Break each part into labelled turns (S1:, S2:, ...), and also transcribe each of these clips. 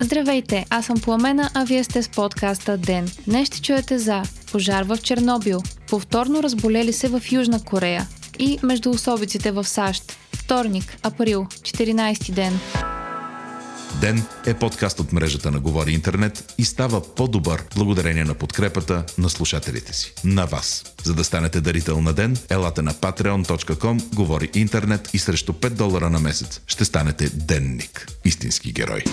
S1: Здравейте, аз съм Пламена, а вие сте с подкаста ДЕН. Днес ще чуете за пожар в Чернобил, повторно разболели се в Южна Корея и между особиците в САЩ. Вторник, април, 14 ден.
S2: Ден е подкаст от мрежата на Говори Интернет и става по-добър благодарение на подкрепата на слушателите си. На вас. За да станете дарител на Ден, елате на patreon.com, Говори Интернет и срещу 5 долара на месец ще станете денник. Истински герой.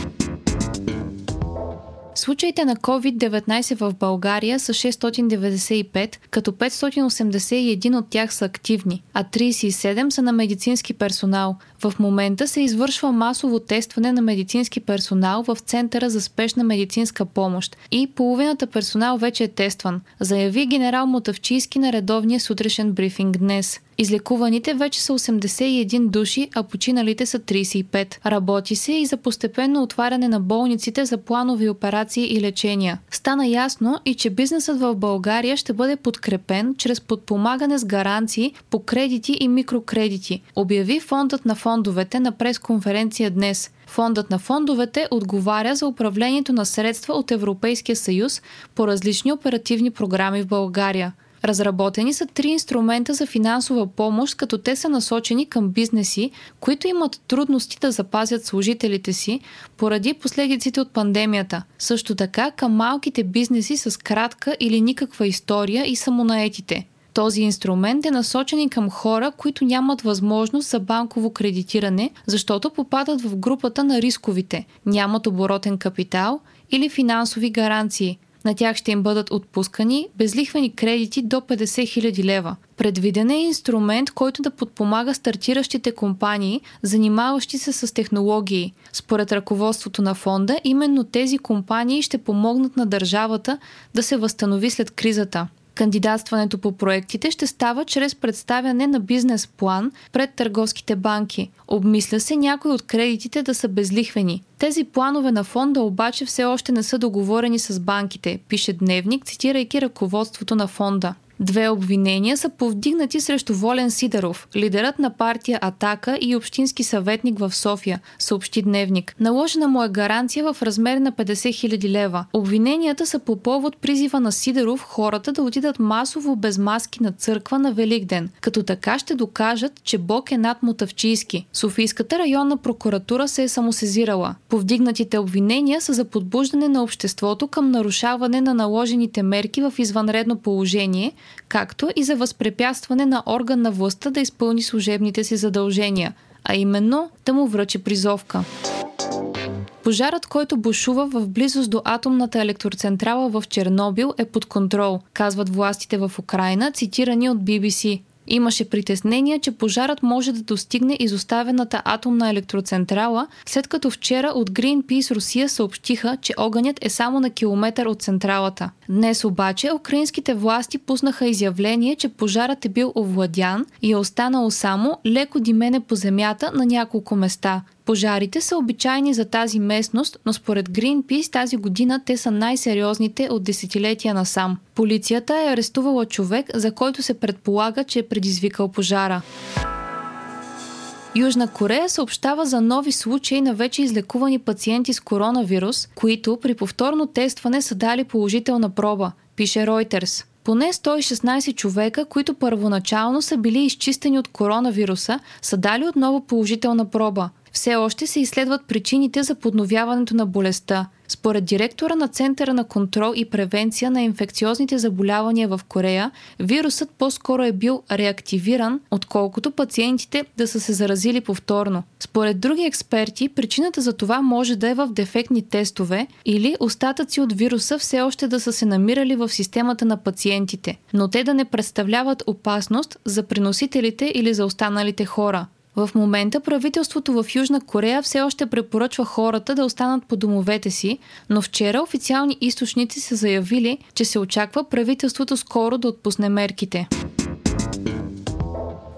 S1: Случаите на COVID-19 в България са 695, като 581 от тях са активни, а 37 са на медицински персонал. В момента се извършва масово тестване на медицински персонал в Центъра за спешна медицинска помощ и половината персонал вече е тестван, заяви генерал Мотавчийски на редовния сутрешен брифинг днес. Излекуваните вече са 81 души, а починалите са 35. Работи се и за постепенно отваряне на болниците за планови операции и лечения. Стана ясно и че бизнесът в България ще бъде подкрепен чрез подпомагане с гаранции по кредити и микрокредити, обяви фондът на фондовете на пресконференция днес. Фондът на фондовете отговаря за управлението на средства от Европейския съюз по различни оперативни програми в България. Разработени са три инструмента за финансова помощ, като те са насочени към бизнеси, които имат трудности да запазят служителите си поради последиците от пандемията. Също така към малките бизнеси с кратка или никаква история и самонаетите. Този инструмент е насочен и към хора, които нямат възможност за банково кредитиране, защото попадат в групата на рисковите, нямат оборотен капитал или финансови гаранции – на тях ще им бъдат отпускани безлихвени кредити до 50 000 лева. Предвиден е инструмент, който да подпомага стартиращите компании, занимаващи се с технологии. Според ръководството на фонда, именно тези компании ще помогнат на държавата да се възстанови след кризата. Кандидатстването по проектите ще става чрез представяне на бизнес план пред търговските банки. Обмисля се някои от кредитите да са безлихвени. Тези планове на фонда обаче все още не са договорени с банките, пише Дневник, цитирайки ръководството на фонда. Две обвинения са повдигнати срещу Волен Сидоров, лидерът на партия Атака и общински съветник в София, съобщи Дневник. Наложена му е гаранция в размер на 50 000 лева. Обвиненията са по повод призива на Сидоров хората да отидат масово без маски на църква на Великден, като така ще докажат, че Бог е над Мотавчийски. Софийската районна прокуратура се е самосезирала. Повдигнатите обвинения са за подбуждане на обществото към нарушаване на наложените мерки в извънредно положение, както и за възпрепятстване на орган на властта да изпълни служебните си задължения, а именно да му връчи призовка. Пожарът, който бушува в близост до атомната електроцентрала в Чернобил е под контрол, казват властите в Украина, цитирани от BBC. Имаше притеснение, че пожарът може да достигне изоставената атомна електроцентрала, след като вчера от Greenpeace Русия съобщиха, че огънят е само на километър от централата. Днес обаче украинските власти пуснаха изявление, че пожарът е бил овладян и е останало само леко димене по земята на няколко места. Пожарите са обичайни за тази местност, но според Greenpeace тази година те са най-сериозните от десетилетия насам. Полицията е арестувала човек, за който се предполага, че е предизвикал пожара. Южна Корея съобщава за нови случаи на вече излекувани пациенти с коронавирус, които при повторно тестване са дали положителна проба, пише Reuters. Поне 116 човека, които първоначално са били изчистени от коронавируса, са дали отново положителна проба. Все още се изследват причините за подновяването на болестта. Според директора на Центъра на контрол и превенция на инфекциозните заболявания в Корея, вирусът по-скоро е бил реактивиран, отколкото пациентите да са се заразили повторно. Според други експерти, причината за това може да е в дефектни тестове или остатъци от вируса все още да са се намирали в системата на пациентите, но те да не представляват опасност за приносителите или за останалите хора. В момента правителството в Южна Корея все още препоръчва хората да останат по домовете си, но вчера официални източници са заявили, че се очаква правителството скоро да отпусне мерките.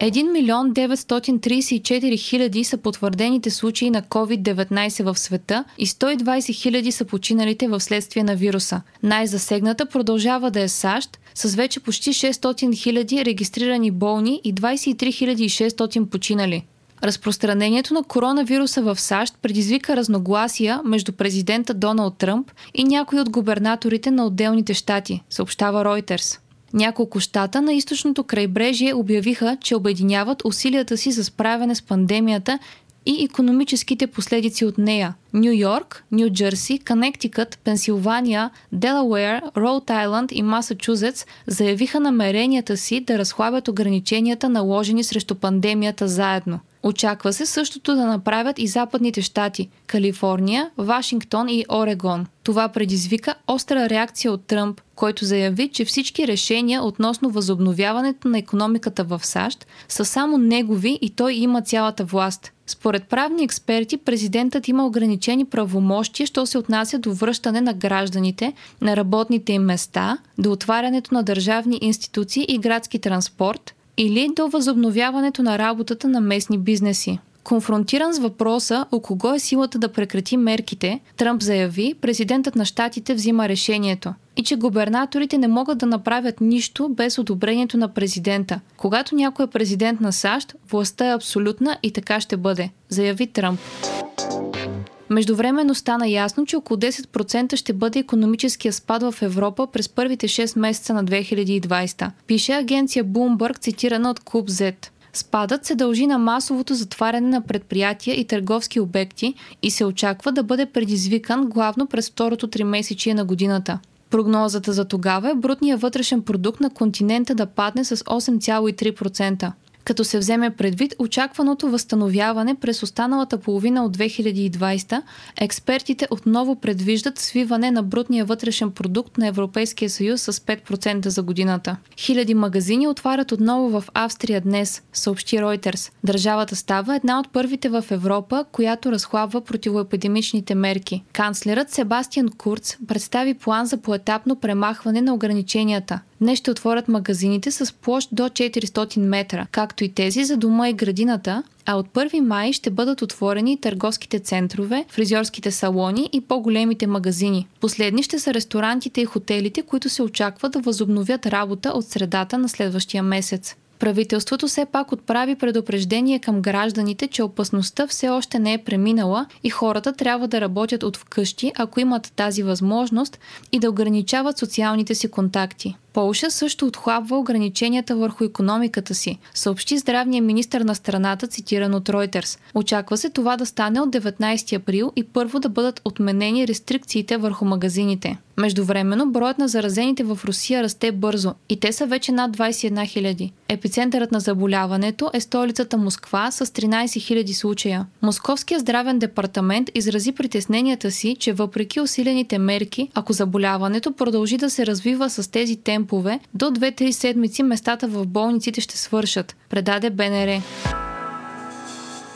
S1: 1 милион 934 хиляди са потвърдените случаи на COVID-19 в света и 120 хиляди са починалите в следствие на вируса. Най-засегната продължава да е САЩ, с вече почти 600 хиляди регистрирани болни и 23 600 починали. Разпространението на коронавируса в САЩ предизвика разногласия между президента Доналд Тръмп и някои от губернаторите на отделните щати, съобщава Reuters. Няколко щата на източното крайбрежие обявиха, че обединяват усилията си за справяне с пандемията и економическите последици от нея. Нью Йорк, Нью Джерси, Канектикът, Пенсилвания, Делауер, Роуд Айланд и Масачузетс заявиха намеренията си да разхлабят ограниченията наложени срещу пандемията заедно. Очаква се същото да направят и западните щати – Калифорния, Вашингтон и Орегон. Това предизвика остра реакция от Тръмп, който заяви, че всички решения относно възобновяването на економиката в САЩ са само негови и той има цялата власт. Според правни експерти, президентът има ограничени правомощия, що се отнася до връщане на гражданите на работните им места, до отварянето на държавни институции и градски транспорт, или до възобновяването на работата на местни бизнеси. Конфронтиран с въпроса о кого е силата да прекрати мерките, Тръмп заяви, президентът на щатите взима решението и че губернаторите не могат да направят нищо без одобрението на президента. Когато някой е президент на САЩ, властта е абсолютна и така ще бъде, заяви Тръмп. Междувременно стана ясно, че около 10% ще бъде економическия спад в Европа през първите 6 месеца на 2020. Пише агенция Bloomberg, цитирана от Клуб Z. Спадът се дължи на масовото затваряне на предприятия и търговски обекти и се очаква да бъде предизвикан главно през второто тримесечие на годината. Прогнозата за тогава е брутният вътрешен продукт на континента да падне с 8,3% като се вземе предвид очакваното възстановяване през останалата половина от 2020, експертите отново предвиждат свиване на брутния вътрешен продукт на Европейския съюз с 5% за годината. Хиляди магазини отварят отново в Австрия днес, съобщи Reuters. Държавата става една от първите в Европа, която разхлабва противоепидемичните мерки. Канцлерът Себастиан Курц представи план за поетапно премахване на ограниченията. Днес ще отворят магазините с площ до 400 метра, както и тези за дома и градината, а от 1 май ще бъдат отворени търговските центрове, фризьорските салони и по-големите магазини. Последни ще са ресторантите и хотелите, които се очаква да възобновят работа от средата на следващия месец. Правителството все пак отправи предупреждение към гражданите, че опасността все още не е преминала и хората трябва да работят от вкъщи, ако имат тази възможност и да ограничават социалните си контакти. Полша също отхлабва ограниченията върху економиката си, съобщи здравния министр на страната, цитиран от Reuters. Очаква се това да стане от 19 април и първо да бъдат отменени рестрикциите върху магазините. Междувременно, броят на заразените в Русия расте бързо и те са вече над 21 000. Епицентърът на заболяването е столицата Москва с 13 000 случая. Московския здравен департамент изрази притесненията си, че въпреки усилените мерки, ако заболяването продължи да се развива с тези темпове, до 2-3 седмици местата в болниците ще свършат, предаде БНР.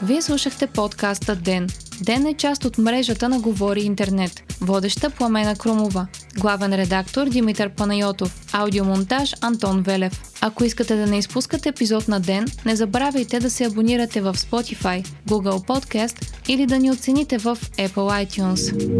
S1: Вие слушахте подкаста Ден. Ден е част от мрежата на Говори Интернет. Водеща Пламена Крумова. Главен редактор Димитър Панайотов. Аудиомонтаж Антон Велев. Ако искате да не изпускате епизод на ден, не забравяйте да се абонирате в Spotify, Google Podcast или да ни оцените в Apple iTunes.